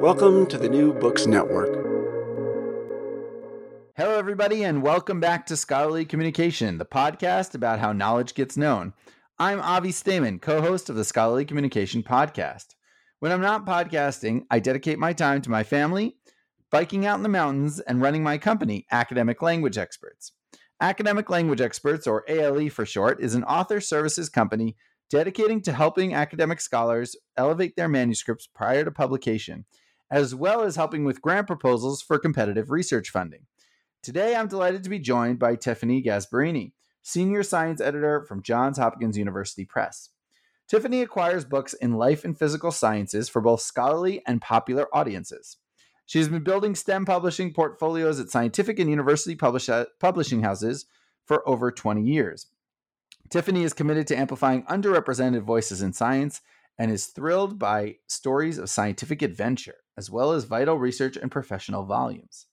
Welcome to the New Books Network. Hello, everybody, and welcome back to Scholarly Communication, the podcast about how knowledge gets known. I'm Avi Staiman, co host of the Scholarly Communication podcast. When I'm not podcasting, I dedicate my time to my family, biking out in the mountains, and running my company, Academic Language Experts. Academic Language Experts, or ALE for short, is an author services company dedicating to helping academic scholars elevate their manuscripts prior to publication, as well as helping with grant proposals for competitive research funding. Today, I'm delighted to be joined by Tiffany Gasbarrini, Senior Science Editor from Johns Hopkins University Press. Tiffany acquires books in life and physical sciences for both scholarly and popular audiences. She has been building STEM publishing portfolios at scientific and university publish- publishing houses for over 20 years. Tiffany is committed to amplifying underrepresented voices in science and is thrilled by stories of scientific adventure, as well as vital research and professional volumes.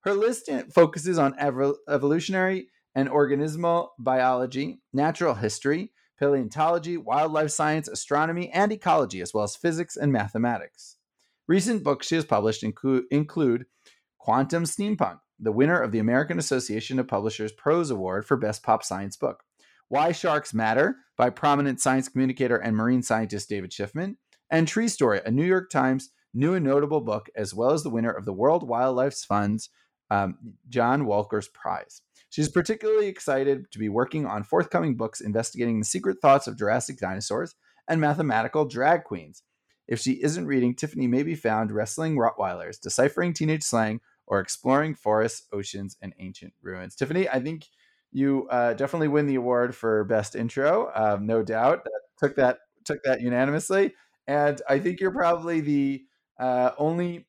Her list focuses on ev- evolutionary and organismal biology, natural history, paleontology, wildlife science, astronomy, and ecology, as well as physics and mathematics. Recent books she has published include, include Quantum Steampunk, the winner of the American Association of Publishers Prose Award for Best Pop Science Book, Why Sharks Matter by prominent science communicator and marine scientist David Shiffman, and Tree Story, a New York Times new and notable book, as well as the winner of the World Wildlife Fund's um, John Walker's Prize. She's particularly excited to be working on forthcoming books investigating the secret thoughts of Jurassic dinosaurs and mathematical drag queens. If she isn't reading, Tiffany may be found wrestling Rottweilers, deciphering teenage slang, or exploring forests, oceans, and ancient ruins. Tiffany, I think you uh, definitely win the award for best intro, um, no doubt. Took that took that unanimously, and I think you're probably the uh, only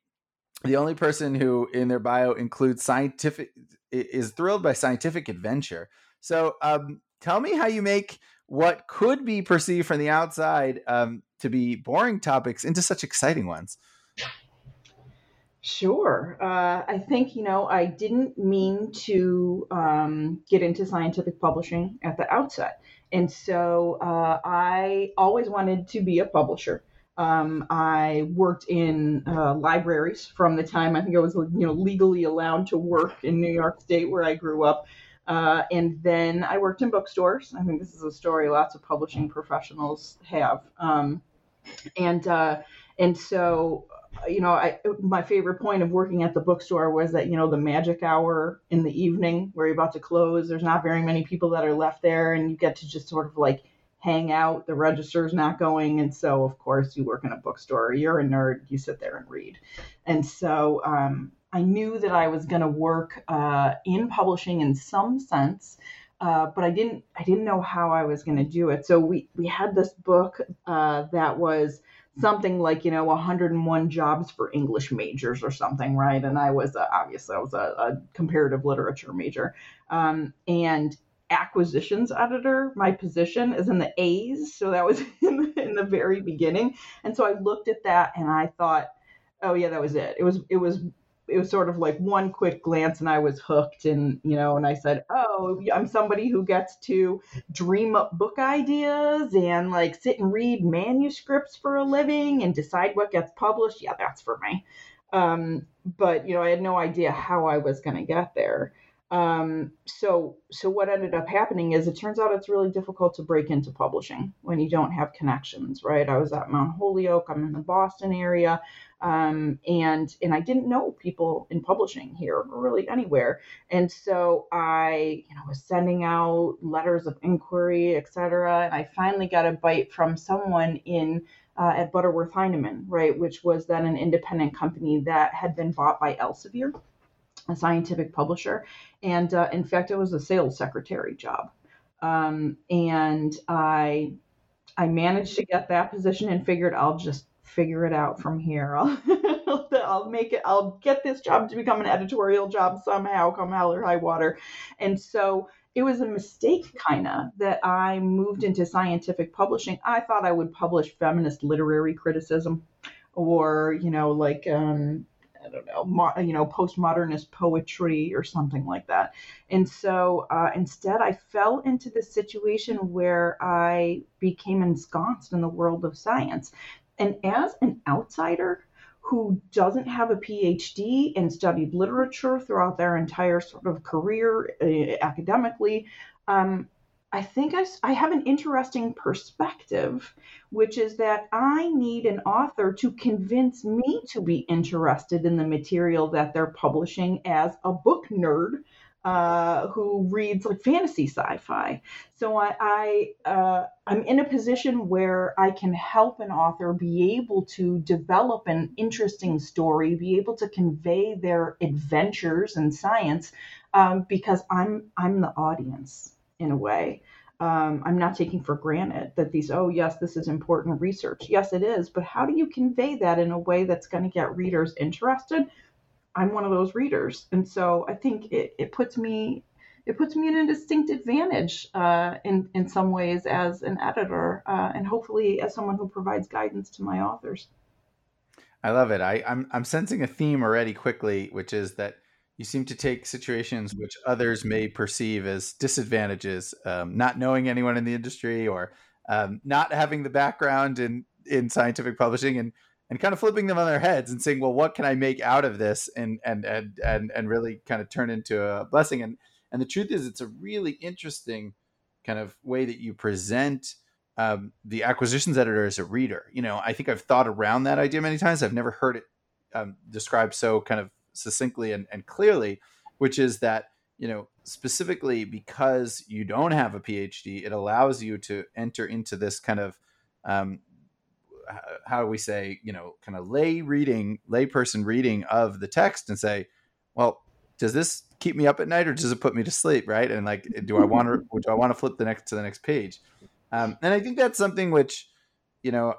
the only person who in their bio includes scientific is thrilled by scientific adventure. So, um, tell me how you make what could be perceived from the outside um, to be boring topics into such exciting ones. Sure. Uh, I think, you know, I didn't mean to um, get into scientific publishing at the outset. And so uh, I always wanted to be a publisher. Um, I worked in uh, libraries from the time I think I was, you know, legally allowed to work in New York State, where I grew up. Uh, and then I worked in bookstores. I think this is a story lots of publishing professionals have. Um, and uh, and so, you know, I my favorite point of working at the bookstore was that you know the magic hour in the evening where you're about to close. There's not very many people that are left there, and you get to just sort of like hang out. The register's not going, and so of course you work in a bookstore. You're a nerd. You sit there and read, and so um, I knew that I was going to work uh, in publishing in some sense. Uh, but I didn't I didn't know how I was going to do it. So we we had this book uh, that was something like you know 101 jobs for English majors or something, right? And I was obviously I was a, a, comparative literature major, um, and acquisitions editor. My position is in the A's, so that was in the, in the very beginning. And so I looked at that and I thought, oh yeah, that was it. It was it was it was sort of like one quick glance and I was hooked and you know and I said, "Oh, I'm somebody who gets to dream up book ideas and like sit and read manuscripts for a living and decide what gets published. Yeah, that's for me." Um, but you know, I had no idea how I was going to get there. Um, so, so what ended up happening is it turns out it's really difficult to break into publishing when you don't have connections, right? I was at Mount Holyoke. I'm in the Boston area, um, and and I didn't know people in publishing here or really anywhere. And so I, you know, was sending out letters of inquiry, et cetera. And I finally got a bite from someone in uh, at Butterworth Heinemann, right, which was then an independent company that had been bought by Elsevier a scientific publisher. And uh, in fact, it was a sales secretary job. Um, and I, I managed to get that position and figured I'll just figure it out from here. I'll, I'll make it, I'll get this job to become an editorial job somehow, come hell or high water. And so it was a mistake kind of that I moved into scientific publishing. I thought I would publish feminist literary criticism or, you know, like, um, I don't know, mo- you know, postmodernist poetry or something like that. And so uh, instead, I fell into this situation where I became ensconced in the world of science. And as an outsider who doesn't have a PhD and studied literature throughout their entire sort of career uh, academically, um, I think I, I have an interesting perspective, which is that I need an author to convince me to be interested in the material that they're publishing as a book nerd uh, who reads like fantasy sci-fi. So I, I uh, I'm in a position where I can help an author be able to develop an interesting story, be able to convey their adventures in science, um, because I'm I'm the audience in a way. Um, I'm not taking for granted that these, oh, yes, this is important research. Yes, it is. But how do you convey that in a way that's going to get readers interested? I'm one of those readers. And so I think it, it puts me it puts me in a distinct advantage uh, in in some ways as an editor, uh, and hopefully as someone who provides guidance to my authors. I love it. I, I'm I'm sensing a theme already quickly, which is that you seem to take situations which others may perceive as disadvantages, um, not knowing anyone in the industry or um, not having the background in in scientific publishing, and and kind of flipping them on their heads and saying, well, what can I make out of this, and and and and and really kind of turn into a blessing. And and the truth is, it's a really interesting kind of way that you present. Um, the acquisitions editor as a reader, you know, I think I've thought around that idea many times. I've never heard it um, described so kind of succinctly and, and clearly, which is that you know specifically because you don't have a phd it allows you to enter into this kind of um, how do we say you know kind of lay reading layperson reading of the text and say well does this keep me up at night or does it put me to sleep? Right? And like do i want to do i want to flip the next to the next page? Um, and i think that's something which you know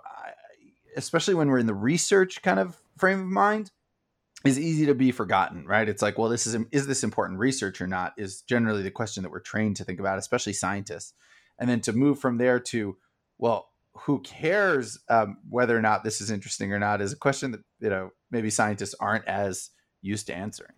especially when we're in the research kind of frame of mind is easy to be forgotten, right? It's like, well, this is is this important research or not? Is generally the question that we're trained to think about, especially scientists. And then to move from there to, well, who cares um, whether or not this is interesting or not is a question that you know maybe scientists aren't as used to answering.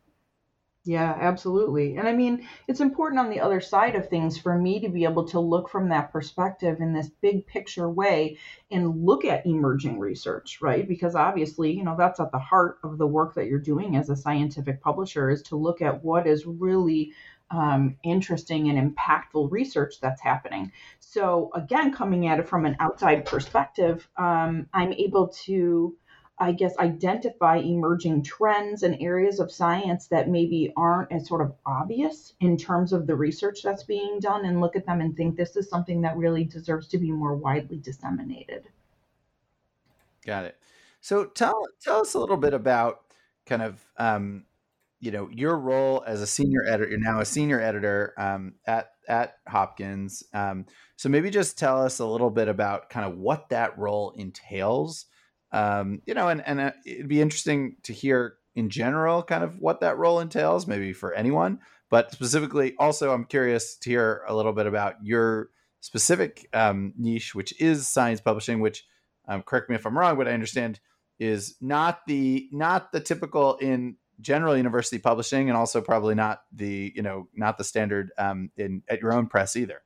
Yeah, absolutely. And I mean, it's important on the other side of things for me to be able to look from that perspective in this big picture way and look at emerging research, right? Because obviously, you know, that's at the heart of the work that you're doing as a scientific publisher is to look at what is really um, interesting and impactful research that's happening. So, again, coming at it from an outside perspective, um, I'm able to I guess, identify emerging trends and areas of science that maybe aren't as sort of obvious in terms of the research that's being done and look at them and think this is something that really deserves to be more widely disseminated. Got it. So tell tell us a little bit about kind of um, you know your role as a senior editor. You're now a senior editor um, at at Hopkins. Um, so maybe just tell us a little bit about kind of what that role entails um, you know, and and uh, it'd be interesting to hear in general kind of what that role entails, maybe for anyone, but specifically, also, I'm curious to hear a little bit about your specific um, niche, which is science publishing. Which, um, correct me if I'm wrong, but I understand is not the not the typical in general university publishing, and also probably not the you know not the standard um, in at your own press either.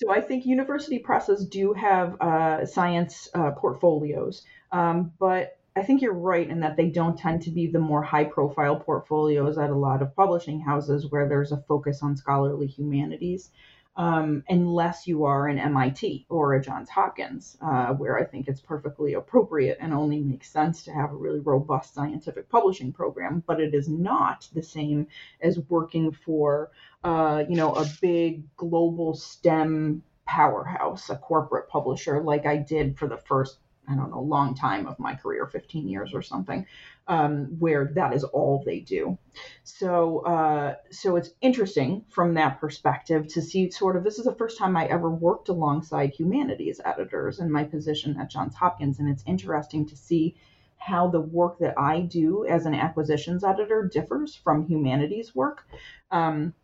So I think university presses do have uh, science uh, portfolios. Um, but I think you're right in that they don't tend to be the more high profile portfolios at a lot of publishing houses where there's a focus on scholarly humanities um, unless you are an MIT or a Johns Hopkins, uh, where I think it's perfectly appropriate and only makes sense to have a really robust scientific publishing program. But it is not the same as working for, uh, you know, a big global STEM powerhouse, a corporate publisher, like I did for the first I don't know, long time of my career, 15 years or something, um, where that is all they do. So, uh, so it's interesting from that perspective to see sort of this is the first time I ever worked alongside humanities editors in my position at Johns Hopkins, and it's interesting to see how the work that I do as an acquisitions editor differs from humanities work. Um,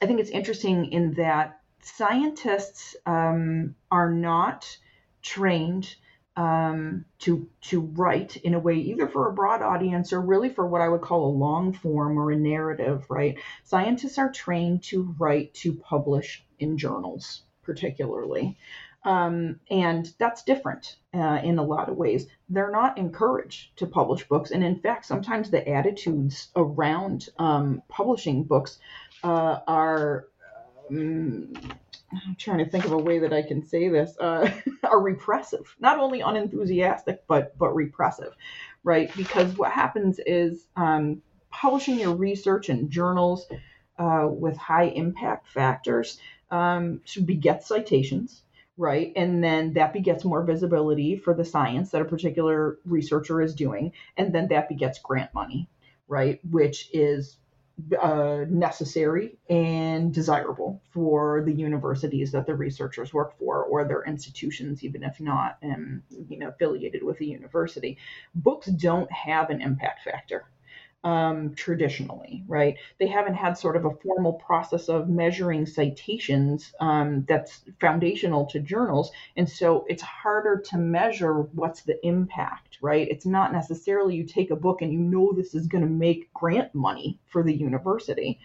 I think it's interesting in that scientists um, are not trained um, to to write in a way either for a broad audience or really for what I would call a long form or a narrative. Right? Scientists are trained to write to publish in journals, particularly. Um, and that's different uh, in a lot of ways. They're not encouraged to publish books, and in fact, sometimes the attitudes around um, publishing books uh, are um, I'm trying to think of a way that I can say this, uh, are repressive. Not only unenthusiastic, but but repressive, right? Because what happens is um, publishing your research in journals uh, with high impact factors um, beget citations, right? And then that begets more visibility for the science that a particular researcher is doing, and then that begets grant money, right? Which is uh, necessary and desirable for the universities that the researchers work for or their institutions even if not um, you know affiliated with a university. Books don't have an impact factor um, traditionally, right? They haven't had sort of a formal process of measuring citations um, that's foundational to journals. And so it's harder to measure what's the impact, right? It's not necessarily you take a book and you know this is going to make grant money for the university.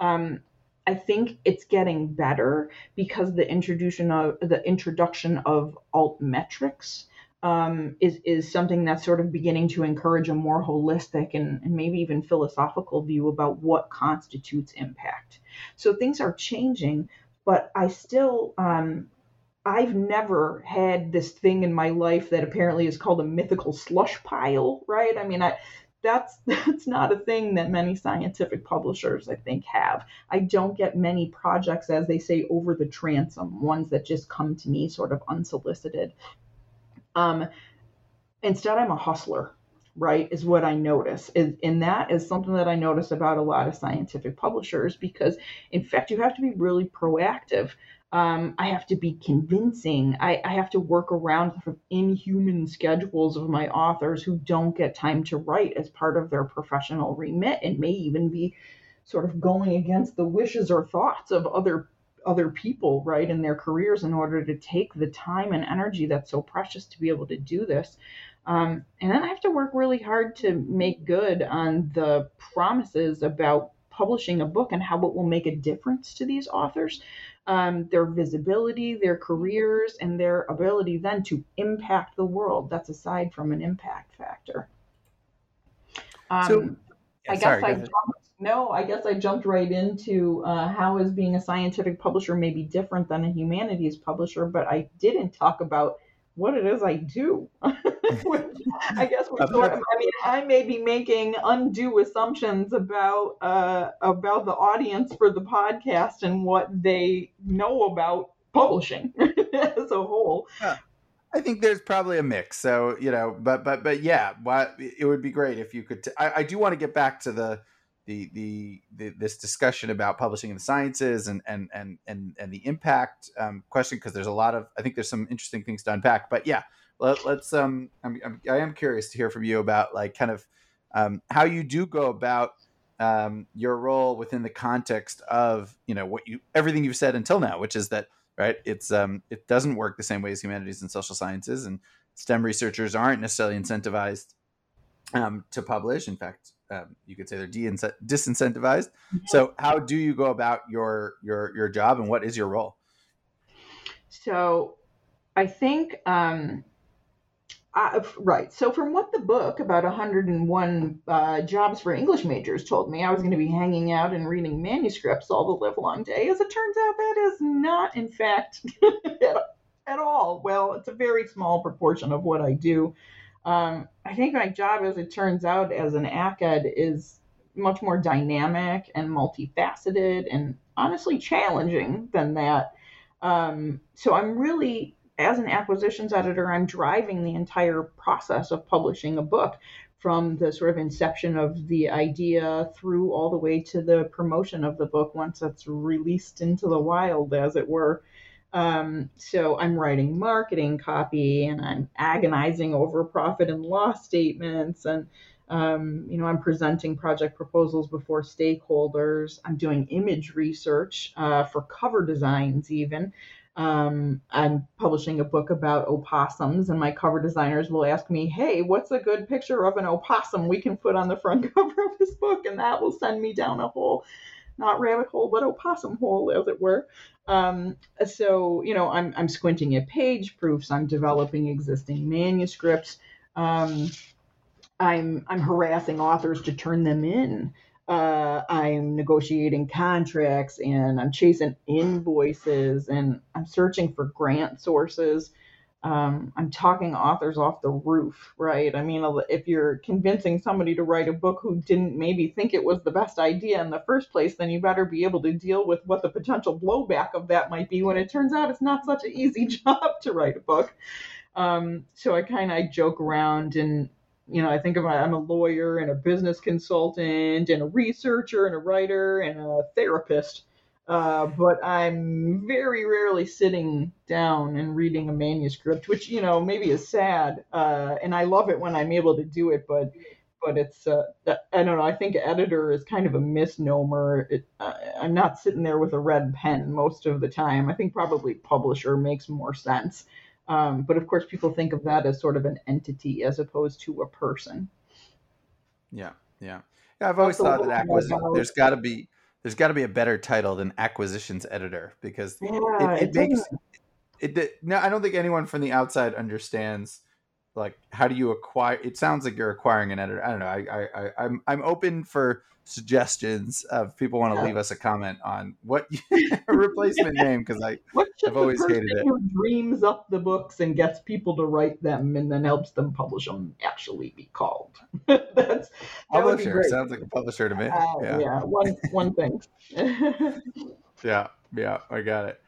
Um, I think it's getting better because the introduction of the introduction of altmetrics um, is is something that's sort of beginning to encourage a more holistic and, and maybe even philosophical view about what constitutes impact. So things are changing, but I still um, I've never had this thing in my life that apparently is called a mythical slush pile, right? I mean, I that's that's not a thing that many scientific publishers I think have. I don't get many projects as they say over the transom, ones that just come to me sort of unsolicited. Um, instead, I'm a hustler, right? Is what I notice. And that is something that I notice about a lot of scientific publishers because, in fact, you have to be really proactive. Um, I have to be convincing. I, I have to work around sort of inhuman schedules of my authors who don't get time to write as part of their professional remit and may even be sort of going against the wishes or thoughts of other other people right in their careers in order to take the time and energy that's so precious to be able to do this. Um, and then i have to work really hard to make good on the promises about publishing a book and how it will make a difference to these authors um, their visibility their careers and their ability then to impact the world. That's aside from an impact factor. Um, so yeah, i guess sorry, i no, I guess I jumped right into uh, how is being a scientific publisher maybe different than a humanities publisher, but I didn't talk about what it is I do. I guess sort of, I mean, I may be making undue assumptions about uh, about the audience for the podcast and what they know about publishing as a whole. Yeah. I think there's probably a mix. So you know, but but but yeah, what it would be great if you could. T- I, I do want to get back to the the, the, the this discussion about publishing in the sciences and and and and, and the impact um, question because there's a lot of I think there's some interesting things to unpack. But yeah, let, us um I'm, I'm, I am curious to hear from you about like kind of um, how you do go about um, your role within the context of you know what you everything you've said until now, which is that right it's um it doesn't work the same way as humanities and social sciences and STEM researchers aren't necessarily incentivized um, to publish. In fact, um, you could say they're de- disincentivized. Mm-hmm. So, how do you go about your your your job, and what is your role? So, I think um, Uh, right. So, from what the book about 101 uh, jobs for English majors told me, I was going to be hanging out and reading manuscripts all the live long day. As it turns out, that is not, in fact, at, at, all. Well, it's a very small proportion of what I do. Um, I think my job, as it turns out, as an ACAD is much more dynamic and multifaceted and honestly challenging than that. Um, so, I'm really as an acquisitions editor, I'm driving the entire process of publishing a book from the sort of inception of the idea through all the way to the promotion of the book once it's released into the wild, as it were. Um, so I'm writing marketing copy and I'm agonizing over profit and loss statements and um, you know I'm presenting project proposals before stakeholders. I'm doing image research uh, for cover designs even. Um, I'm publishing a book about opossums, and my cover designers will ask me, Hey, what's a good picture of an opossum we can put on the front cover of this book? And that will send me down a hole, not rabbit hole, but opossum hole, as it were. Um, so, you know, I'm, I'm squinting at page proofs, I'm developing existing manuscripts. Um, I'm, I'm harassing authors to turn them in uh, I'm negotiating contracts and I'm chasing invoices and I'm searching for grant sources. Um, I'm talking authors off the roof, right? I mean, if you're convincing somebody to write a book who didn't maybe think it was the best idea in the first place, then you better be able to deal with what the potential blowback of that might be when it turns out it's not such an easy job to write a book. Um, so I kind of joke around and you know, I think of I'm a lawyer and a business consultant and a researcher and a writer and a therapist. Uh, but I'm very rarely sitting down and reading a manuscript, which you know maybe is sad. Uh, and I love it when I'm able to do it, but but it's uh, I don't know. I think editor is kind of a misnomer. It, uh, I'm not sitting there with a red pen most of the time. I think probably publisher makes more sense. Um, but of course, people think of that as sort of an entity as opposed to a person. Yeah, yeah, yeah. I've always thought that acquisition. There's got to be there's got to be a better title than acquisitions editor because yeah, it, it, it makes it, it. No, I don't think anyone from the outside understands like how do you acquire it sounds like you're acquiring an editor i don't know i i, I i'm i'm open for suggestions of people want to yeah. leave us a comment on what a replacement name because i i've always hated it. who dreams up the books and gets people to write them and then helps them publish them actually be called? That's that publisher sounds like a publisher to me uh, yeah. yeah one one thing. Yeah yeah i got it.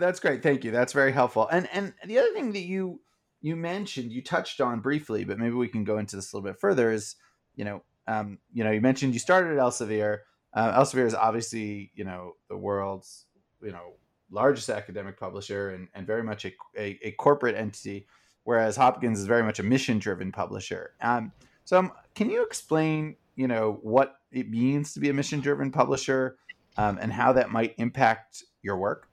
That's great thank you that's very helpful and and the other thing that you you mentioned you touched on briefly, but maybe we can go into this a little bit further. Is you know, um, you know, you mentioned you started at Elsevier. Uh, Elsevier is obviously you know the world's you know largest academic publisher and, and very much a, a, a corporate entity, whereas Hopkins is very much a mission driven publisher. Um, so, um, can you explain you know what it means to be a mission driven publisher um, and how that might impact your work?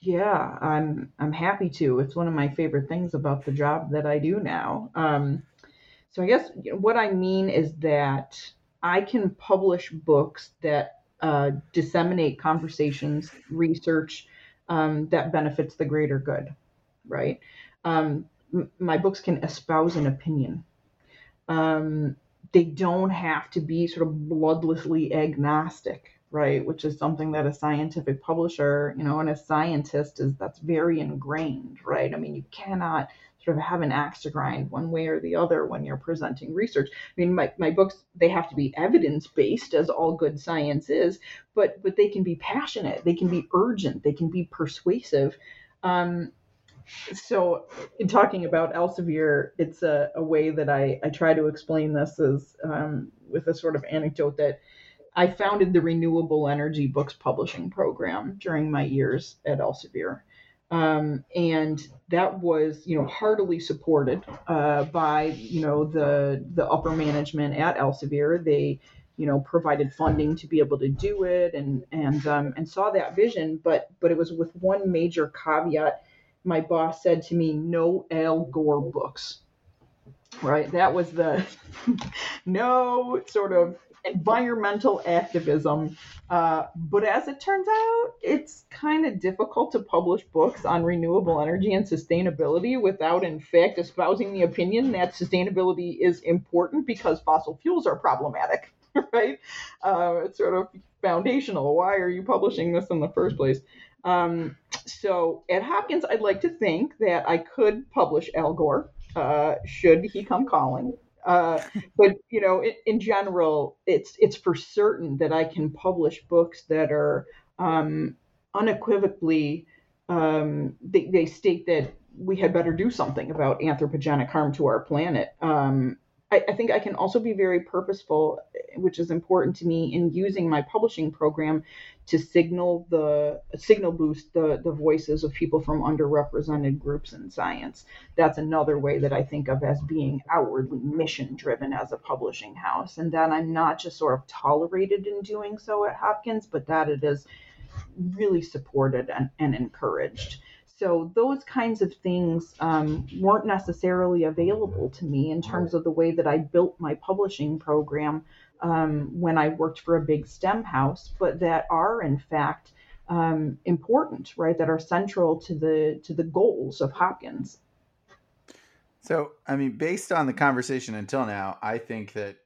Yeah, I'm I'm happy to. It's one of my favorite things about the job that I do now. Um, so I guess what I mean is that I can publish books that uh, disseminate conversations, research um, that benefits the greater good, right? Um, m- my books can espouse an opinion. Um, they don't have to be sort of bloodlessly agnostic right? Which is something that a scientific publisher, you know, and a scientist is that's very ingrained, right? I mean, you cannot sort of have an axe to grind one way or the other when you're presenting research. I mean, my, my books they have to be evidence based, as all good science is, but but they can be passionate, they can be urgent, they can be persuasive. Um, so in talking about Elsevier, it's a, a way that I, I try to explain this is um, with a sort of anecdote that I founded the Renewable Energy Books Publishing Program during my years at Elsevier. Um, and that was, you know, heartily supported uh, by, you know, the the upper management at Elsevier. They, you know, provided funding to be able to do it, and and um, and saw that vision. But but it was with one major caveat. My boss said to me, "No Al Gore books." Right. That was the no sort of environmental activism. Uh, but as it turns out, it's kind of difficult to publish books on renewable energy and sustainability without, in fact, espousing the opinion that sustainability is important because fossil fuels are problematic, right? Uh, it's sort of foundational. Why are you publishing this in the first place? Um, so at Hopkins, I'd like to think that I could publish Al Gore uh, should he come calling. Uh, but you know, in, in, general, it's it's for certain that I can publish books that are um, unequivocally um, they, they, state that we had better do something about anthropogenic harm to our planet. Um, I, I, think I can also be very purposeful, which is important to me, in using my publishing program to signal the signal boost the the voices of people from underrepresented groups in science. That's another way that I think of as being outwardly mission driven as a publishing house, and that I'm not just sort of tolerated in doing so at Hopkins, but that it is really supported and, and encouraged. So those kinds of things um, weren't necessarily available to me in terms of the way that I built my publishing program um, when I worked for a big STEM house, but that are in fact um, important, right? That are central to the to the goals of Hopkins. So, I mean, based on the conversation until now, I think that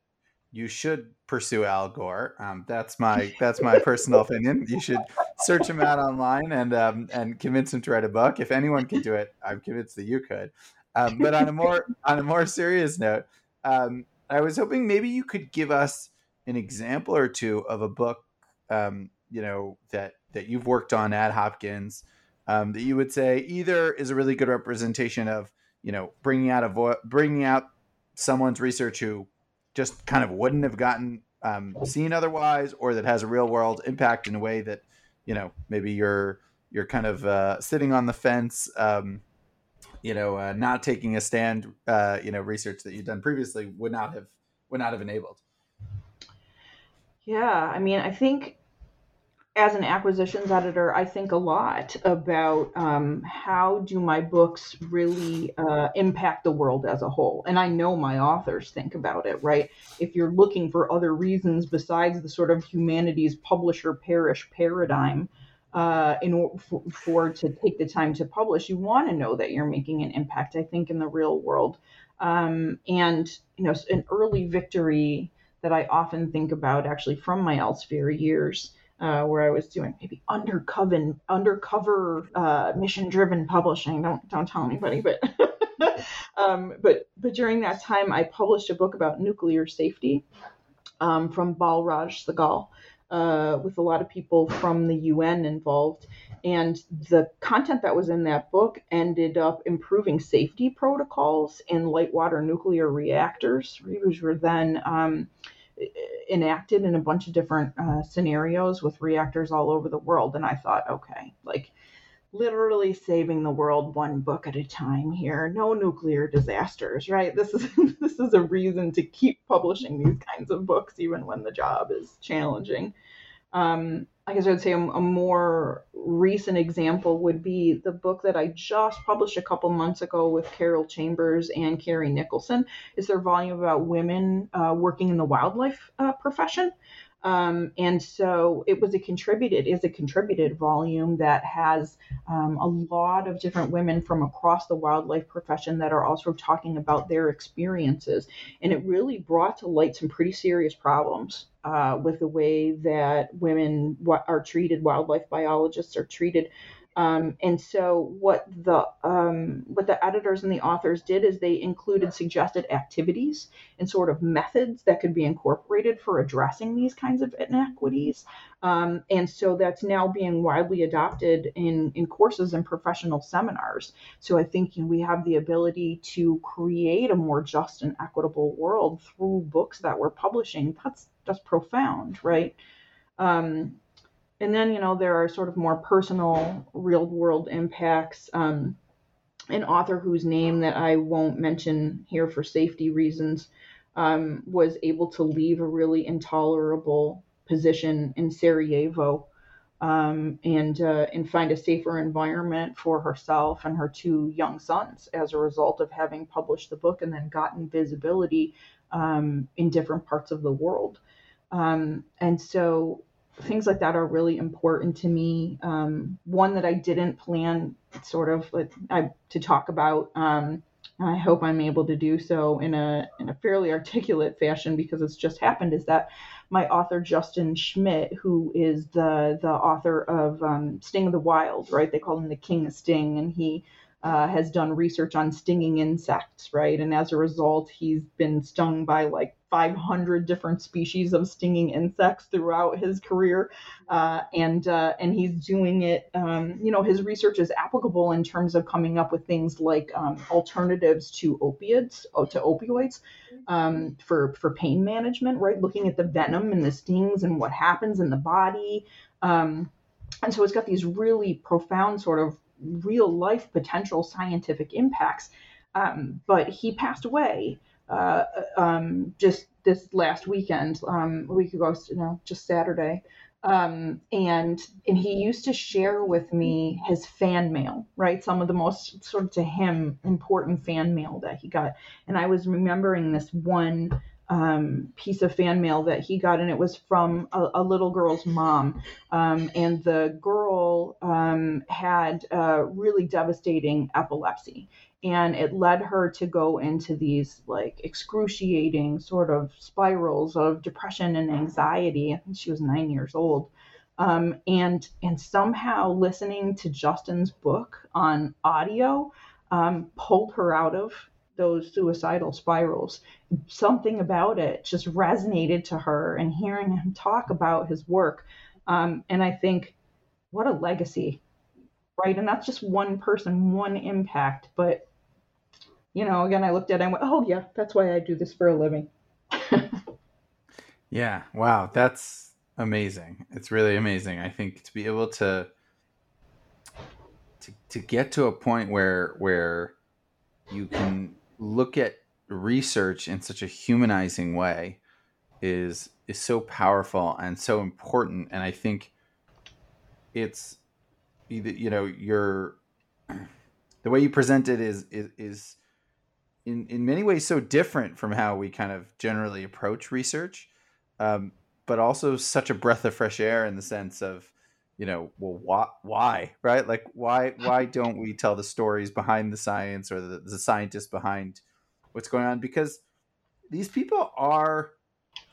you should pursue Al Gore. Um, that's my that's my personal opinion. You should search him out online and um, and convince him to write a book. If anyone can do it, I'm convinced that you could. Um, but on a more on a more serious note, um, I was hoping maybe you could give us an example or two of a book, um, you know, that that you've worked on at Hopkins um, that you would say either is a really good representation of, you know, bringing out a vo- bringing out someone's research who just kind of wouldn't have gotten um, seen otherwise, or that has a real world impact in a way that, you know, maybe you're you're kind of uh, sitting on the fence um, you know, uh, not taking a stand, uh, you know, research that you've done previously would not have would not have enabled. Yeah, I mean, I think as an acquisitions editor, I think a lot about um, how do my books really uh, impact the world as a whole. And I know my authors think about it, right? If you're looking for other reasons besides the sort of humanities publish or perish paradigm, uh, in order for, for, to take the time to publish, you want to know that you're making an impact. I think in the real world, um, and you know, an early victory that I often think about, actually from my Elsevier years, uh, where I was doing maybe undercover undercover uh, mission driven publishing. Don't don't tell anybody, but. um, but but during that time, I published a book about nuclear safety um, from Balraj Sehgal. uh, with a lot of people from the UN involved. And the content that was in that book ended up improving safety protocols in light water nuclear reactors, which were then um, enacted in a bunch of different uh, scenarios with reactors all over the world. And I thought, okay, like literally saving the world one book at a time here. No nuclear disasters, right? This is this is a reason to keep publishing these kinds of books even when the job is challenging. Um, I guess I would say a, a, more recent example would be the book that I just published a couple months ago with Carol Chambers and Kerry Nicholson. Is their volume about women uh, working in the wildlife uh, profession. Um, and so it was a contributed is a contributed volume that has um, a lot of different women from across the wildlife profession that are also talking about their experiences. And it really brought to light some pretty serious problems uh, with the way that women are treated wildlife biologists are treated um, and so what the um, what the editors and the authors did is they included suggested activities and sort of methods that could be incorporated for addressing these kinds of inequities. Um, and so that's now being widely adopted in, in courses and professional seminars. So I think you know, we have the ability to create a more just and equitable world through books that we're publishing. That's that's profound, right? And then you know there are sort of more personal real world impacts. Um, an author whose name that i won't mention here for safety reasons um, was able to leave a really intolerable position in sarajevo um, and uh, and find a safer environment for herself and her two young sons as a result of having published the book and then gotten visibility um, in different parts of the world. Um, and so things like that are really important to me. Um, one that I didn't plan sort of like, I, to talk about. Um, I hope I'm able to do so in a in a fairly articulate fashion because it's just happened. Is that my author Justin Schmidt, who is the the author of um, Sting of the Wild, right? They call him the King of Sting, and he uh, has done research on stinging insects, right? And as a result, he's been stung by like 500 different species of stinging insects throughout his career, uh, and uh, and he's doing it. Um, you know, his research is applicable in terms of coming up with things like um, alternatives to opiates, oh, to opioids, um, for for pain management, right? Looking at the venom and the stings and what happens in the body. Um, and so it's got these really profound sort of real life potential scientific impacts. Um, but he passed away uh, um, just this last weekend, um, a week ago, you know, just Saturday. Um, and and he used to share with me his fan mail, right? Some of the most sort of to him important fan mail that he got. And I was remembering this one um, piece of fan mail that he got, and it was from a, a little girl's mom. Um, and the girl um, had uh, really devastating epilepsy, and it led her to go into these like excruciating sort of spirals of depression and anxiety. I think she was nine years old. Um, and and somehow listening to Justin's book on audio um, pulled her out of those suicidal spirals. Something about it just resonated to her, and hearing him talk about his work. Um, and I think, what a legacy, right? And that's just one person, one impact. But, you know, again, I looked at it and went, oh, yeah, that's why I do this for a living. yeah. Wow. That's amazing. It's really amazing. I think to be able to, to, to get to a point where, where, you can look at research in such a humanizing way is is so powerful and so important and i think it's you know your the way you present it is is, is in, in many ways so different from how we kind of generally approach research um, but also such a breath of fresh air in the sense of you know well why why right? Like why why don't we tell the stories behind the science or the, the scientists behind what's going on? Because these people are,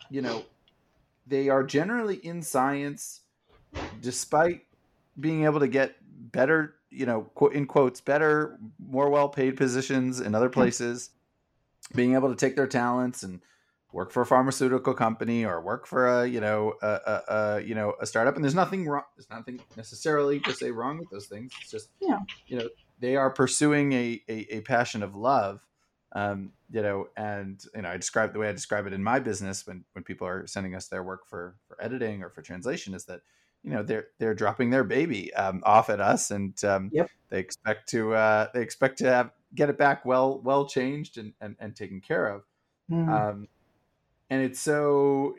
you know, they are generally in science despite being able to get better, you know, in quotes, better, more well paid positions in other places, being able to take their talents and work for a pharmaceutical company or work for a you know a, a, a, you know a startup. And there's nothing wrong there's nothing necessarily to say wrong with those things. It's just yeah. you know they are pursuing a, a, a passion of love um, you know, and you know, I describe the way I describe it in my business when when people are sending us their work for for editing or for translation is that you know they're they're dropping their baby um, off at us, and um, yep. they expect to uh, they expect to have get it back well well changed and and, and taken care of, mm. um, and it's so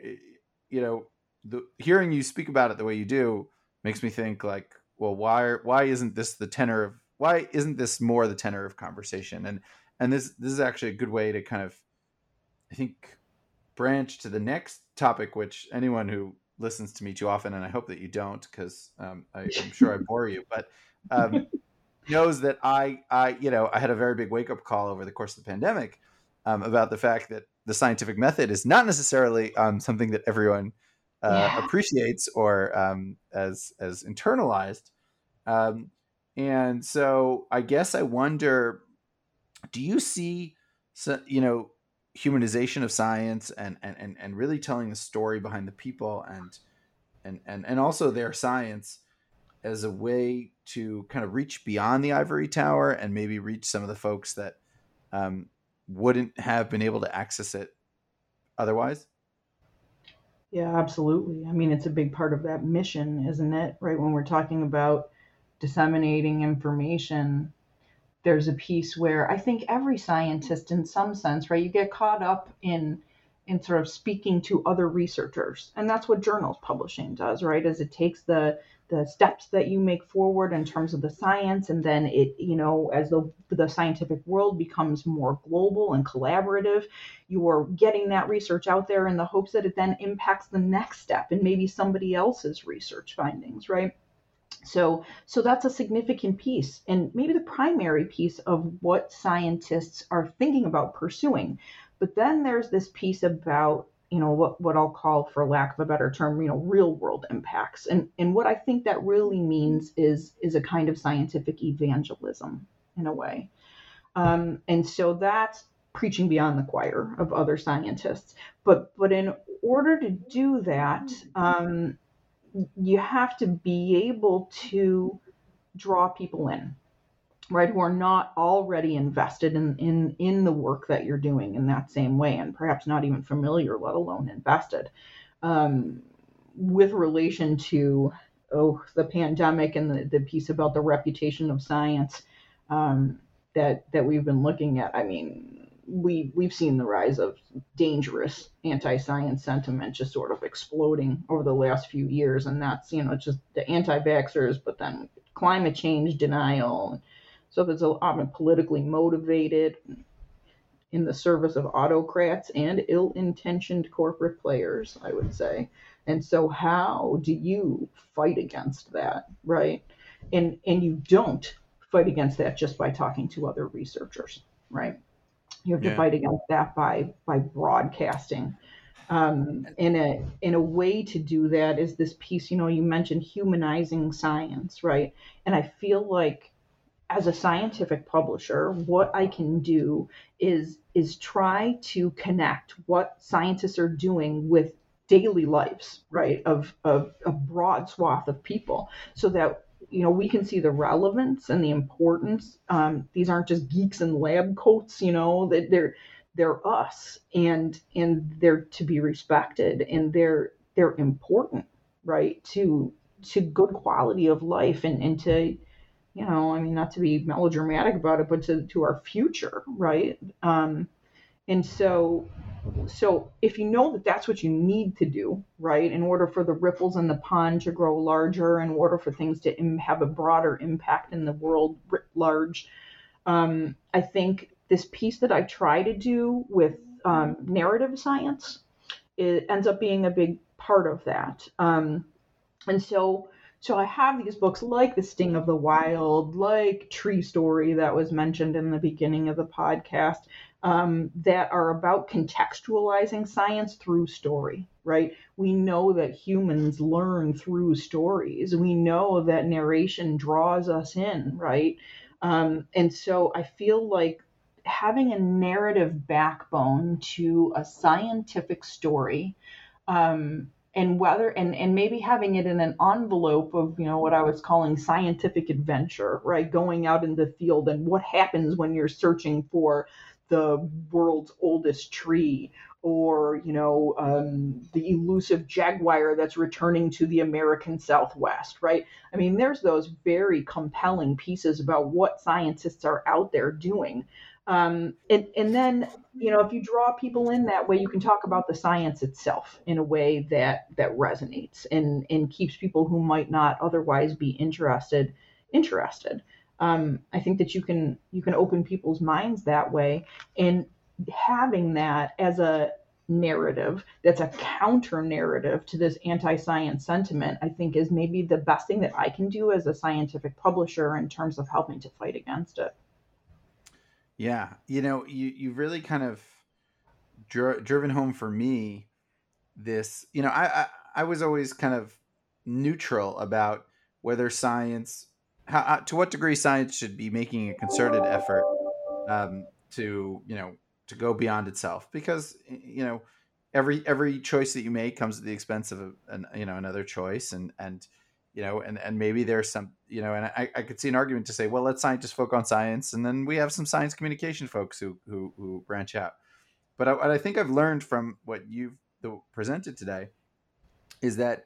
you know the hearing you speak about it the way you do makes me think like well why why isn't this the tenor of why isn't this more the tenor of conversation and and this this is actually a good way to kind of i think branch to the next topic which anyone who listens to me too often and i hope that you don't because um, i'm sure i bore you but um, knows that i i you know i had a very big wake up call over the course of the pandemic um, about the fact that the scientific method is not necessarily um, something that everyone uh, yeah. appreciates or um, as as internalized um, and so i guess i wonder do you see you know humanization of science and and and and really telling the story behind the people and and and and also their science as a way to kind of reach beyond the ivory tower and maybe reach some of the folks that um, wouldn't have been able to access it otherwise? Yeah absolutely. I mean it's a big part of that mission isn't it? Right when we're talking about disseminating information there's a piece where I think every scientist, in some sense, right, you get caught up in in sort of speaking to other researchers, and that's what journals publishing does, right? Is it takes the the steps that you make forward in terms of the science and then it you know as the the scientific world becomes more global and collaborative you're getting that research out there in the hopes that it then impacts the next step and maybe somebody else's research findings right so so that's a significant piece and maybe the primary piece of what scientists are thinking about pursuing. But then there's this piece about you know what what I'll call for lack of a better term you know real world impacts. And and what I think that really means is is a kind of scientific evangelism in a way. Um, and so that's preaching beyond the choir of other scientists. But but in order to do that um, you have to be able to draw people in right who are not already invested in in in the work that you're doing in that same way and perhaps not even familiar let alone invested. Um, with relation to oh the pandemic and the, the piece about the reputation of science um, that that we've been looking at i mean we we've seen the rise of dangerous anti-science sentiment just sort of exploding over the last few years. And that's you know just the anti-vaxxers but then climate change denial. So it's often politically motivated in the service of autocrats and ill-intentioned corporate players i would say. And so how do you fight against that right? And and you don't fight against that just by talking to other researchers right you have to Yeah. fight against that by by broadcasting. Um, in a in a way to do that is this piece. You know, you mentioned humanizing science, right? And I feel like as a scientific publisher, what I can do is is try to connect what scientists are doing with daily lives, right, of, of a broad swath of people, so that you know we can see the relevance and the importance. Um, these aren't just geeks in lab coats, you know, that they're they're us, and and they're to be respected, and they're they're important, right, to to good quality of life, and and to you know, I mean, not to be melodramatic about it, but to, to our future, right? Um, and so, so if you know that that's what you need to do, right, in order for the ripples in the pond to grow larger, in order for things to Im- have a broader impact in the world writ large, um, I think this piece that I try to do with um, narrative science it ends up being a big part of that. Um, and so, so I have these books like The Sting of the Wild, like Tree Story that was mentioned in the beginning of the podcast, um, that are about contextualizing science through story, right? We know that humans learn through stories. We know that narration draws us in, right? Um, and so I feel like having a narrative backbone to a scientific story um, and whether and and maybe having it in an envelope of you know what I was calling scientific adventure, right? Going out in the field and what happens when you're searching for the world's oldest tree or you know um, the elusive jaguar that's returning to the American Southwest, right? I mean, there's those very compelling pieces about what scientists are out there doing. Um, and, and then, you know, if you draw people in that way, you can talk about the science itself in a way that that resonates and and keeps people who might not otherwise be interested interested. Um, I think that you can you can open people's minds that way, and having that as a narrative that's a counter narrative to this anti-science sentiment, I think is maybe the best thing that I can do as a scientific publisher in terms of helping to fight against it. Yeah, you know, you you really kind of dri- driven home for me this. You know, I, I I was always kind of neutral about whether science, how, to what degree science should be making a concerted effort um, to you know to go beyond itself, because you know every every choice that you make comes at the expense of a, an, you know another choice, and and you know, and, and maybe there's some, you know, and I, I could see an argument to say, well, let scientists focus on science, and then we have some science communication folks who who, who branch out. But I, what I think I've learned from what you've presented today is that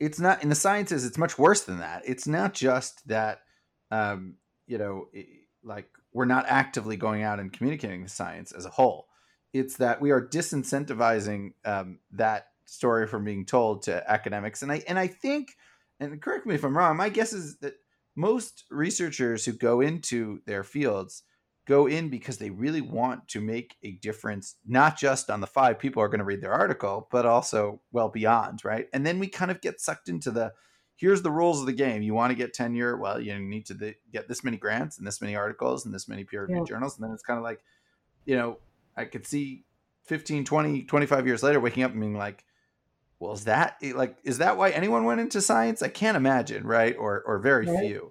it's not in the sciences. It's much worse than that. It's not just that, um, you know, like we're not actively going out and communicating the science as a whole. It's that we are disincentivizing um, that story from being told to academics, and I and I think and correct me if I'm wrong, my guess is that most researchers who go into their fields go in because they really want to make a difference, not just on the five people are going to read their article, but also well beyond, right? And then we kind of get sucked into the here's the rules of the game. You want to get tenure, well, you need to th- get this many grants and this many articles and this many peer reviewed yeah. journals. And then it's kind of like, you know, I could see 15, 20, 25 years later waking up and being like, well, is that like, is that why anyone went into science? I can't imagine, right? Or, or very right. few.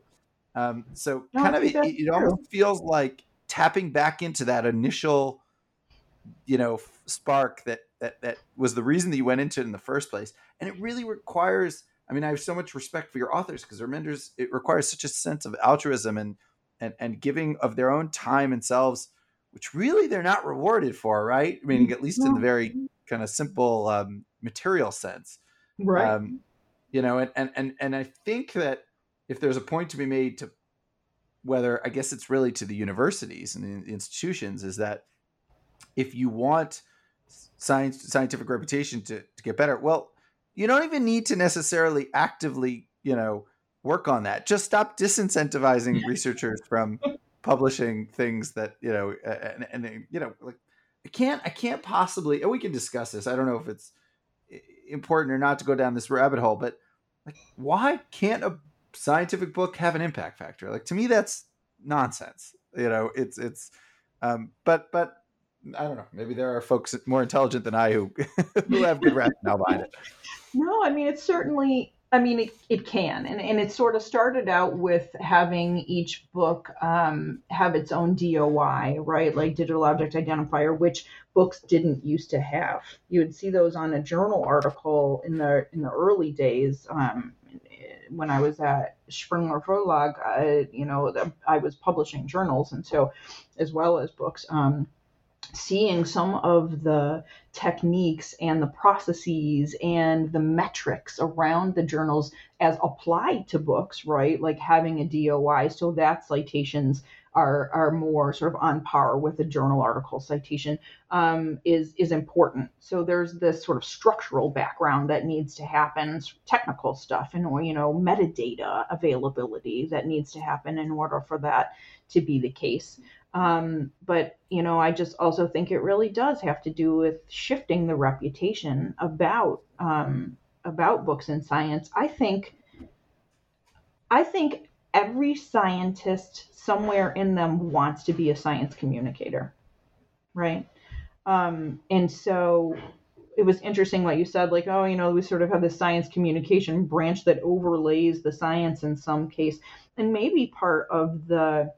Um, so no, kind of, it, it almost feels like tapping back into that initial, you know, spark that, that, that was the reason that you went into it in the first place. And it really requires, I mean, I have so much respect for your authors because reminders, it requires such a sense of altruism and, and, and giving of their own time and selves, which really they're not rewarded for, right? I mean, at least in the very kind of simple um, material sense. Right. Um, you know, and, and, and, and I think that if there's a point to be made to whether I guess it's really to the universities and the institutions is that if you want science scientific reputation to, to get better, well, you don't even need to necessarily actively, you know, work on that. Just stop disincentivizing researchers from publishing things that, you know, and, and you know, like I can't I can't possibly and we can discuss this. I don't know if it's important or not to go down this rabbit hole, but like why can't a scientific book have an impact factor? Like to me, that's nonsense. You know, it's it's, um, but but I don't know. Maybe there are folks more intelligent than I who who have good rationale behind it. No, I mean it's certainly. I mean it, it can, and and it sort of started out with having each book um, have its own DOI, right? Like digital object identifier, which books didn't used to have. You would see those on a journal article in the in the early days. Um, when I was at Springer Verlag, I, you know, I was publishing journals, and so as well as books. Um, seeing some of the techniques and the processes and the metrics around the journals as applied to books, right? Like having a DOI so that citations are are more sort of on par with a journal article citation um, is is important. So there's this sort of structural background that needs to happen, technical stuff, and or, you know metadata availability that needs to happen in order for that to be the case. Um, but you know, I just also think it really does have to do with shifting the reputation about um, about books and science. I think. I think every scientist somewhere in them wants to be a science communicator, right? Um, and so it was interesting what you said, like, oh, you know, we sort of have the science communication branch that overlays the science in some case. And maybe part of the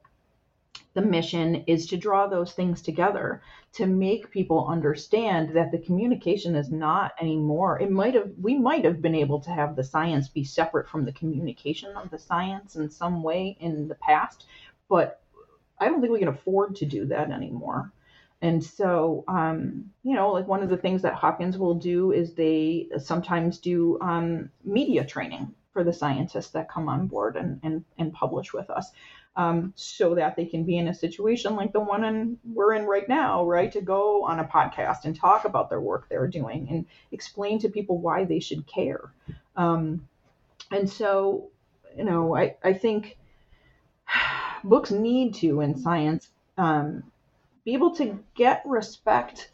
the mission is to draw those things together to make people understand that the communication is not anymore. It might have we might have been able to have the science be separate from the communication of the science in some way in the past but i don't think we can afford to do that anymore. And so um, you know like one of the things that hopkins will do is they sometimes do um, media training for the scientists that come on board and, and, and publish with us um, so that they can be in a situation like the one in, we're in right now, right? To go on a podcast and talk about their work they're doing and explain to people why they should care. Um, and so, you know, I, I think books need to, in science, um, be able to get respect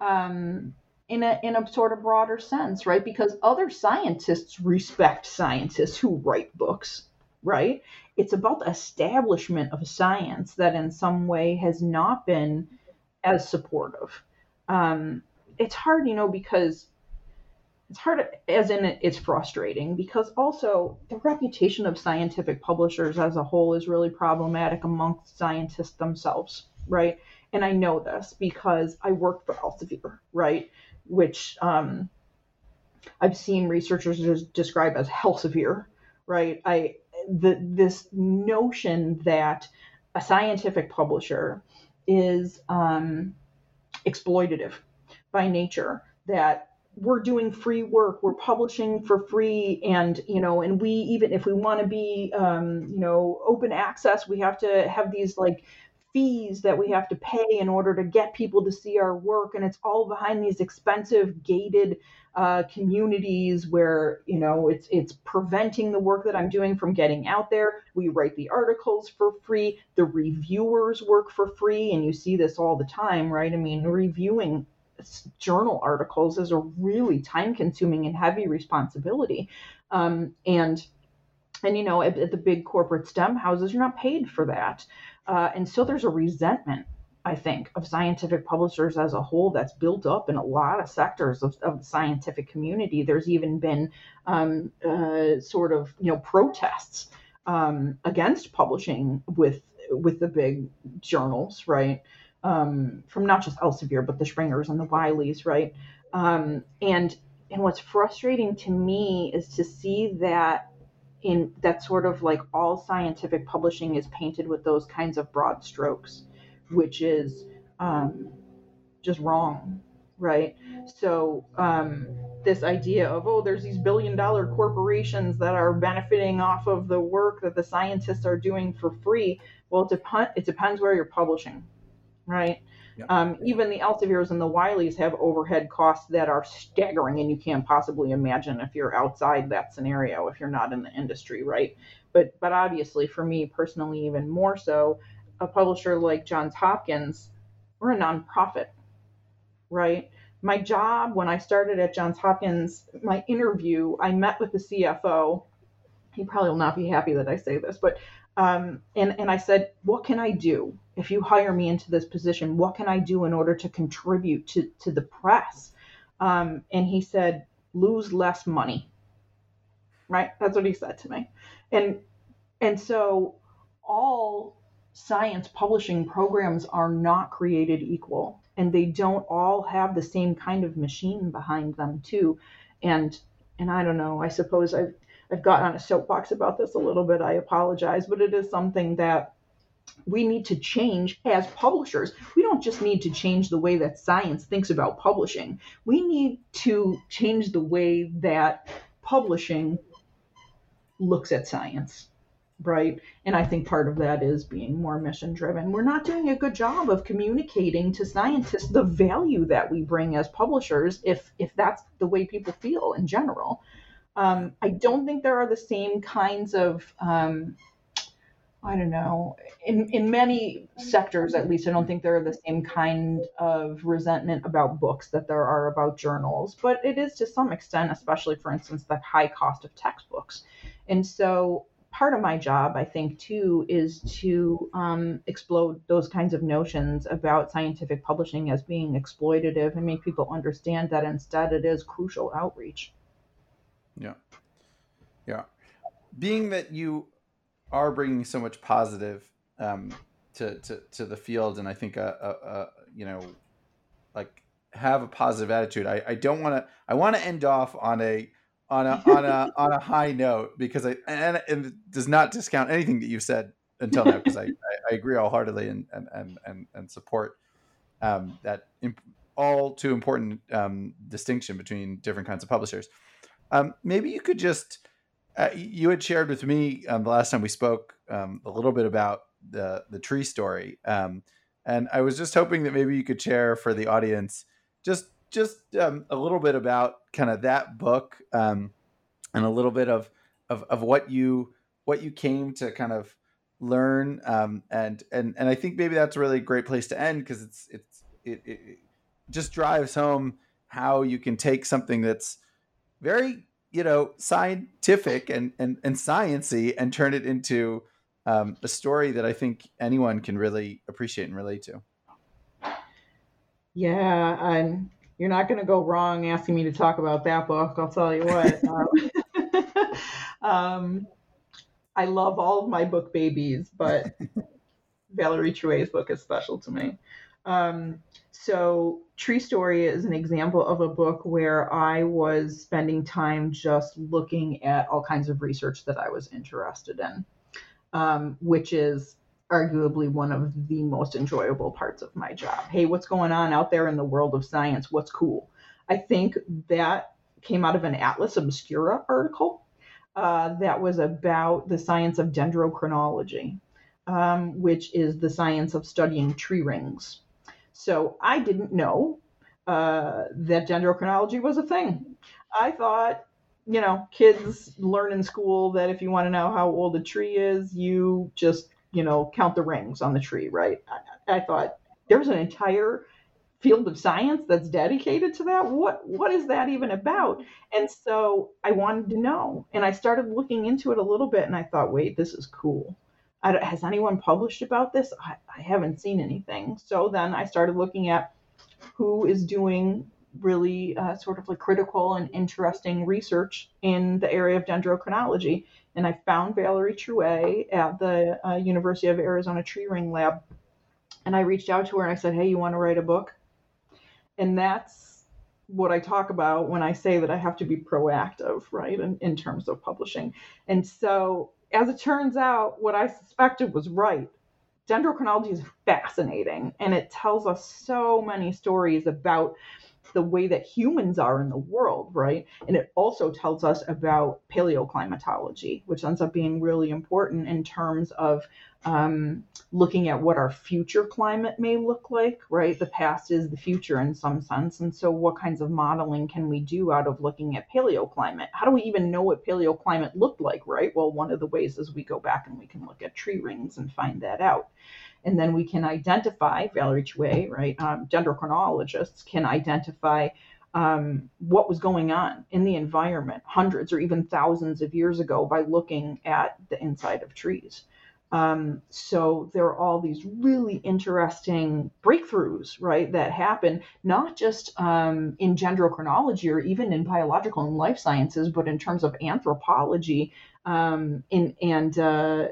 um, in a in a sort of broader sense, right? Because other scientists respect scientists who write books, right? It's about the establishment of science that in some way has not been as supportive. Um, it's hard, you know, because it's hard as in it's frustrating because also the reputation of scientific publishers as a whole is really problematic amongst scientists themselves, right? And I know this because I worked for Elsevier, right? Which um, I've seen researchers describe as Evilsevier, right? I the this notion that a scientific publisher is um, exploitative by nature that we're doing free work we're publishing for free and you know and we even if we want to be um, you know open access we have to have these like fees that we have to pay in order to get people to see our work and it's all behind these expensive gated uh, communities where you know it's it's preventing the work that i'm doing from getting out there. We write the articles for free. The reviewers work for free and you see this all the time right? I mean reviewing journal articles is a really time consuming and heavy responsibility. Um, and and you know at, at, the big corporate stem houses you're not paid for that uh, and so there's a resentment, I think, of scientific publishers as a whole that's built up in a lot of sectors of, of the scientific community. There's even been um, uh, sort of you know protests um, against publishing with with the big journals, right? Um, from not just Elsevier, but the Springers and the Wileys, right? Um, and and what's frustrating to me is to see that in that sort of like all scientific publishing is painted with those kinds of broad strokes, which is um, just wrong, right? So um, this idea of oh, there's these billion dollar corporations that are benefiting off of the work that the scientists are doing for free. Well, it, dep- it depends where you're publishing, right? Um, even the Elseviers and the Wileys have overhead costs that are staggering, and you can't possibly imagine if you're outside that scenario, if you're not in the industry, right? But but obviously, for me personally, even more so, a publisher like Johns Hopkins, we're a nonprofit, right? My job when I started at Johns Hopkins, my interview, I met with the CFO. He probably will not be happy that I say this, but um, and and I said, what can I do? if you hire me into this position, what can I do in order to contribute to, to the press? Um, and he said, lose less money. Right? That's what he said to me. And and so all science publishing programs are not created equal and they don't all have the same kind of machine behind them too. And and I don't know, I suppose I've I've got on a soapbox about this a little bit. I apologize, but it is something that we need to change as publishers. We don't just need to change the way that science thinks about publishing. We need to change the way that publishing looks at science, right? And I think part of that is being more mission driven. We're not doing a good job of communicating to scientists the value that we bring as publishers if if that's the way people feel in general. Um, I don't think there are the same kinds of um, I don't know. In in many sectors, at least, I don't think there are the same kind of resentment about books that there are about journals. But it is to some extent, especially for instance, the high cost of textbooks. And so, part of my job, I think, too, is to um, explode those kinds of notions about scientific publishing as being exploitative and make people understand that instead it is crucial outreach. Yeah, yeah. Being that you are bringing so much positive um, to, to to the field, and I think a, a, a you know like have a positive attitude. I, I don't want to. I want to end off on a on a on a on a high note because I and, and it does not discount anything that you've said until now because I, I, agree wholeheartedly and and and and, and support um, that imp- all too important um, distinction between different kinds of publishers. Um, maybe you could just uh, you had shared with me um, the last time we spoke um, a little bit about the the tree story, um, and I was just hoping that maybe you could share for the audience just just um, a little bit about kind of that book um, and a little bit of, of of what you what you came to kind of learn um, and and and I think maybe that's a really great place to end because it's it's it, it just drives home how you can take something that's very you know scientific and and and sciency and turn it into um, a story that I think anyone can really appreciate and relate to. Yeah, and you're not going to go wrong asking me to talk about that book. I'll tell you what. um, um, I love all of my book babies, but Valerie Trouet's book is special to me. Um, so, Tree Story is an example of a book where I was spending time just looking at all kinds of research that I was interested in, um, which is arguably one of the most enjoyable parts of my job. Hey, what's going on out there in the world of science? What's cool? I think that came out of an Atlas Obscura article uh, that was about the science of dendrochronology. um, which is the science of studying tree rings. So I didn't know uh, that dendrochronology was a thing. I thought, you know, kids learn in school that if you want to know how old a tree is, you just, you know, count the rings on the tree, right? I, I thought there's an entire field of science that's dedicated to that what what is that even about and so i wanted to know and i started looking into it a little bit and i thought wait this is cool has anyone published about this? I, I haven't seen anything. So then i started looking at who is doing really uh, sort of like critical and interesting research in the area of dendrochronology. And i found valerie trouet at the uh, university of arizona tree ring lab. And i reached out to her and i said hey you want to write a book? And that's what I talk about when I say that I have to be proactive, right, in, in terms of publishing. And so, as it turns out, what I suspected was right. Dendrochronology is fascinating and it tells us so many stories about the way that humans are in the world, right? And it also tells us about paleoclimatology, which ends up being really important in terms of um, looking at what our future climate may look like, right? The past is the future in some sense. And so, what kinds of modeling can we do out of looking at paleoclimate? How do we even know what paleoclimate looked like, right? Well, one of the ways is we go back and we can look at tree rings and find that out. And then we can identify, Valerie Trouet, right? Um, dendrochronologists can identify um, what was going on in the environment hundreds or even thousands of years ago by looking at the inside of trees. Um, so there are all these really interesting breakthroughs, right, that happen not just um, in dendrochronology or even in biological and life sciences, but in terms of anthropology um, in, and uh,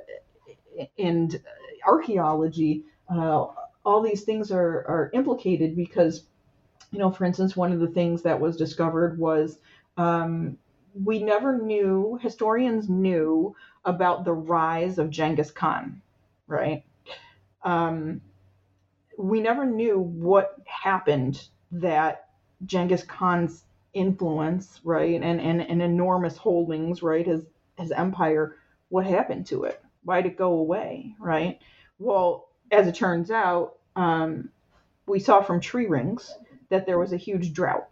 and archaeology. Uh, all these things are are implicated because, you know, for instance, one of the things that was discovered was um, we never knew historians knew about the rise of Genghis Khan, right? Um, we never knew what happened that Genghis Khan's influence, right, and, and, and enormous holdings, right, his his empire, what happened to it? Why did it go away, right? Well, as it turns out, um, we saw from tree rings that there was a huge drought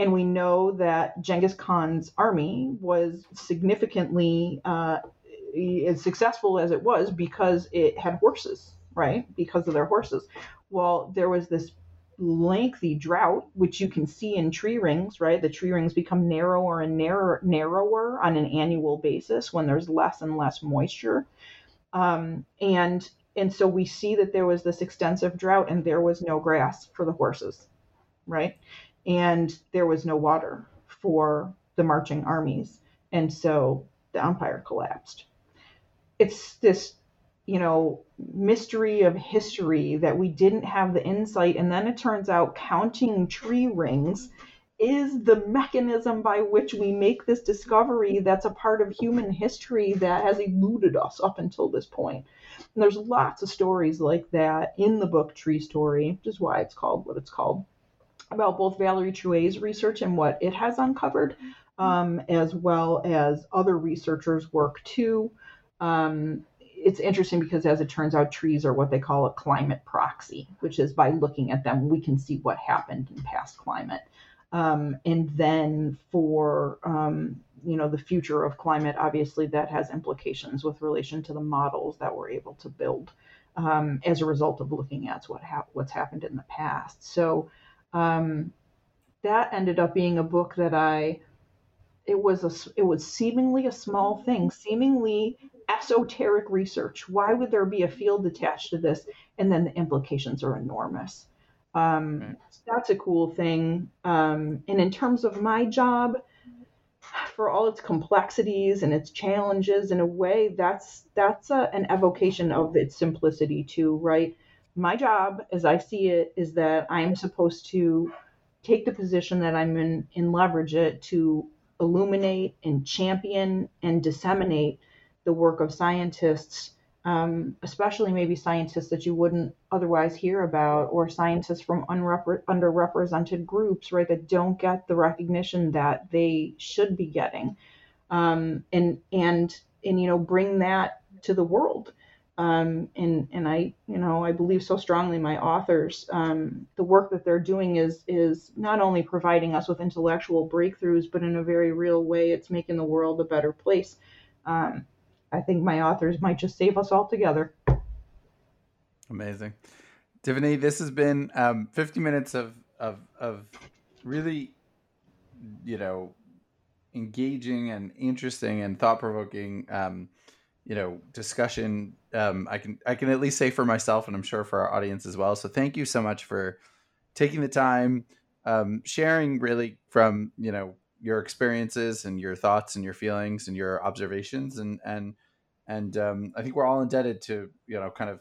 and we know that Genghis Khan's army was significantly uh, as successful as it was because it had horses, right? Because of their horses. Well, there was this lengthy drought, which you can see in tree rings, right? The tree rings become narrower and narrower, narrower on an annual basis when there's less and less moisture. Um, and and so we see that there was this extensive drought and there was no grass for the horses, right? and there was no water for the marching armies. And so the empire collapsed. It's this, you know, mystery of history that we didn't have the insight. And then it turns out counting tree rings is the mechanism by which we make this discovery that's a part of human history that has eluded us up until this point. And there's lots of stories like that in the book Tree Story, which is why it's called what it's called about both Valerie Trouet's research and what it has uncovered, um, as well as other researchers' work too. Um, it's interesting because, as it turns out, trees are what they call a climate proxy, which is by looking at them, we can see what happened in past climate. Um, and then for um, you know the future of climate, obviously that has implications with relation to the models that we're able to build um, as a result of looking at what ha- what's happened in the past. So um, that ended up being a book that I it was a it was seemingly a small thing, seemingly esoteric research. Why would there be a field attached to this? And then the implications are enormous. Um, right. That's a cool thing. Um, and in terms of my job, for all its complexities and its challenges, in a way, that's that's a, an evocation of its simplicity too, right? my job, as I see it, is that I'm supposed to take the position that I'm in and leverage it to illuminate and champion and disseminate the work of scientists, um, especially maybe scientists that you wouldn't otherwise hear about, or scientists from unrepre- underrepresented groups, right, that don't get the recognition that they should be getting, um, and and and you know bring that to the world Um, and and I you know I believe so strongly my authors um, the work that they're doing is is not only providing us with intellectual breakthroughs but in a very real way it's making the world a better place. Um, I think my authors might just save us all together. Amazing, Tiffany. This has been um, 50 minutes of of of really you know engaging and interesting and thought provoking um, you know discussion um, i can i can at least say for myself and i'm sure for our audience as well so thank you so much for taking the time um, sharing really from you know your experiences and your thoughts and your feelings and your observations and and and um, i think we're all indebted to you know kind of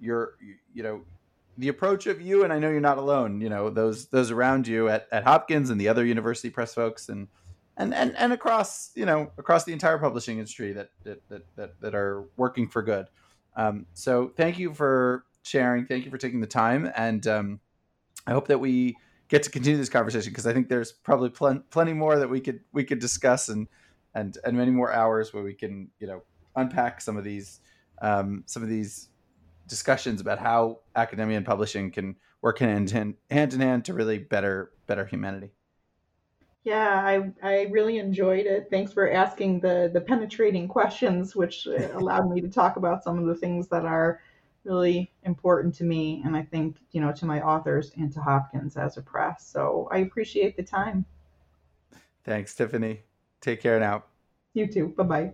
your you know the approach of you and i know you're not alone you know those those around you at, at hopkins and the other university press folks and and and and across you know across the entire publishing industry that that that that, that are working for good. Um, so thank you for sharing. Thank you for taking the time, and um, I hope that we get to continue this conversation because I think there's probably pl- plenty more that we could we could discuss and and and many more hours where we can you know unpack some of these um, some of these discussions about how academia and publishing can work hand in hand, in hand to really better better humanity. Yeah, I, I really enjoyed it. Thanks for asking the, the penetrating questions, which allowed me to talk about some of the things that are really important to me and I think, you know, to my authors and to Hopkins as a press. So I appreciate the time. Thanks, Tiffany. Take care now. You too. Bye bye.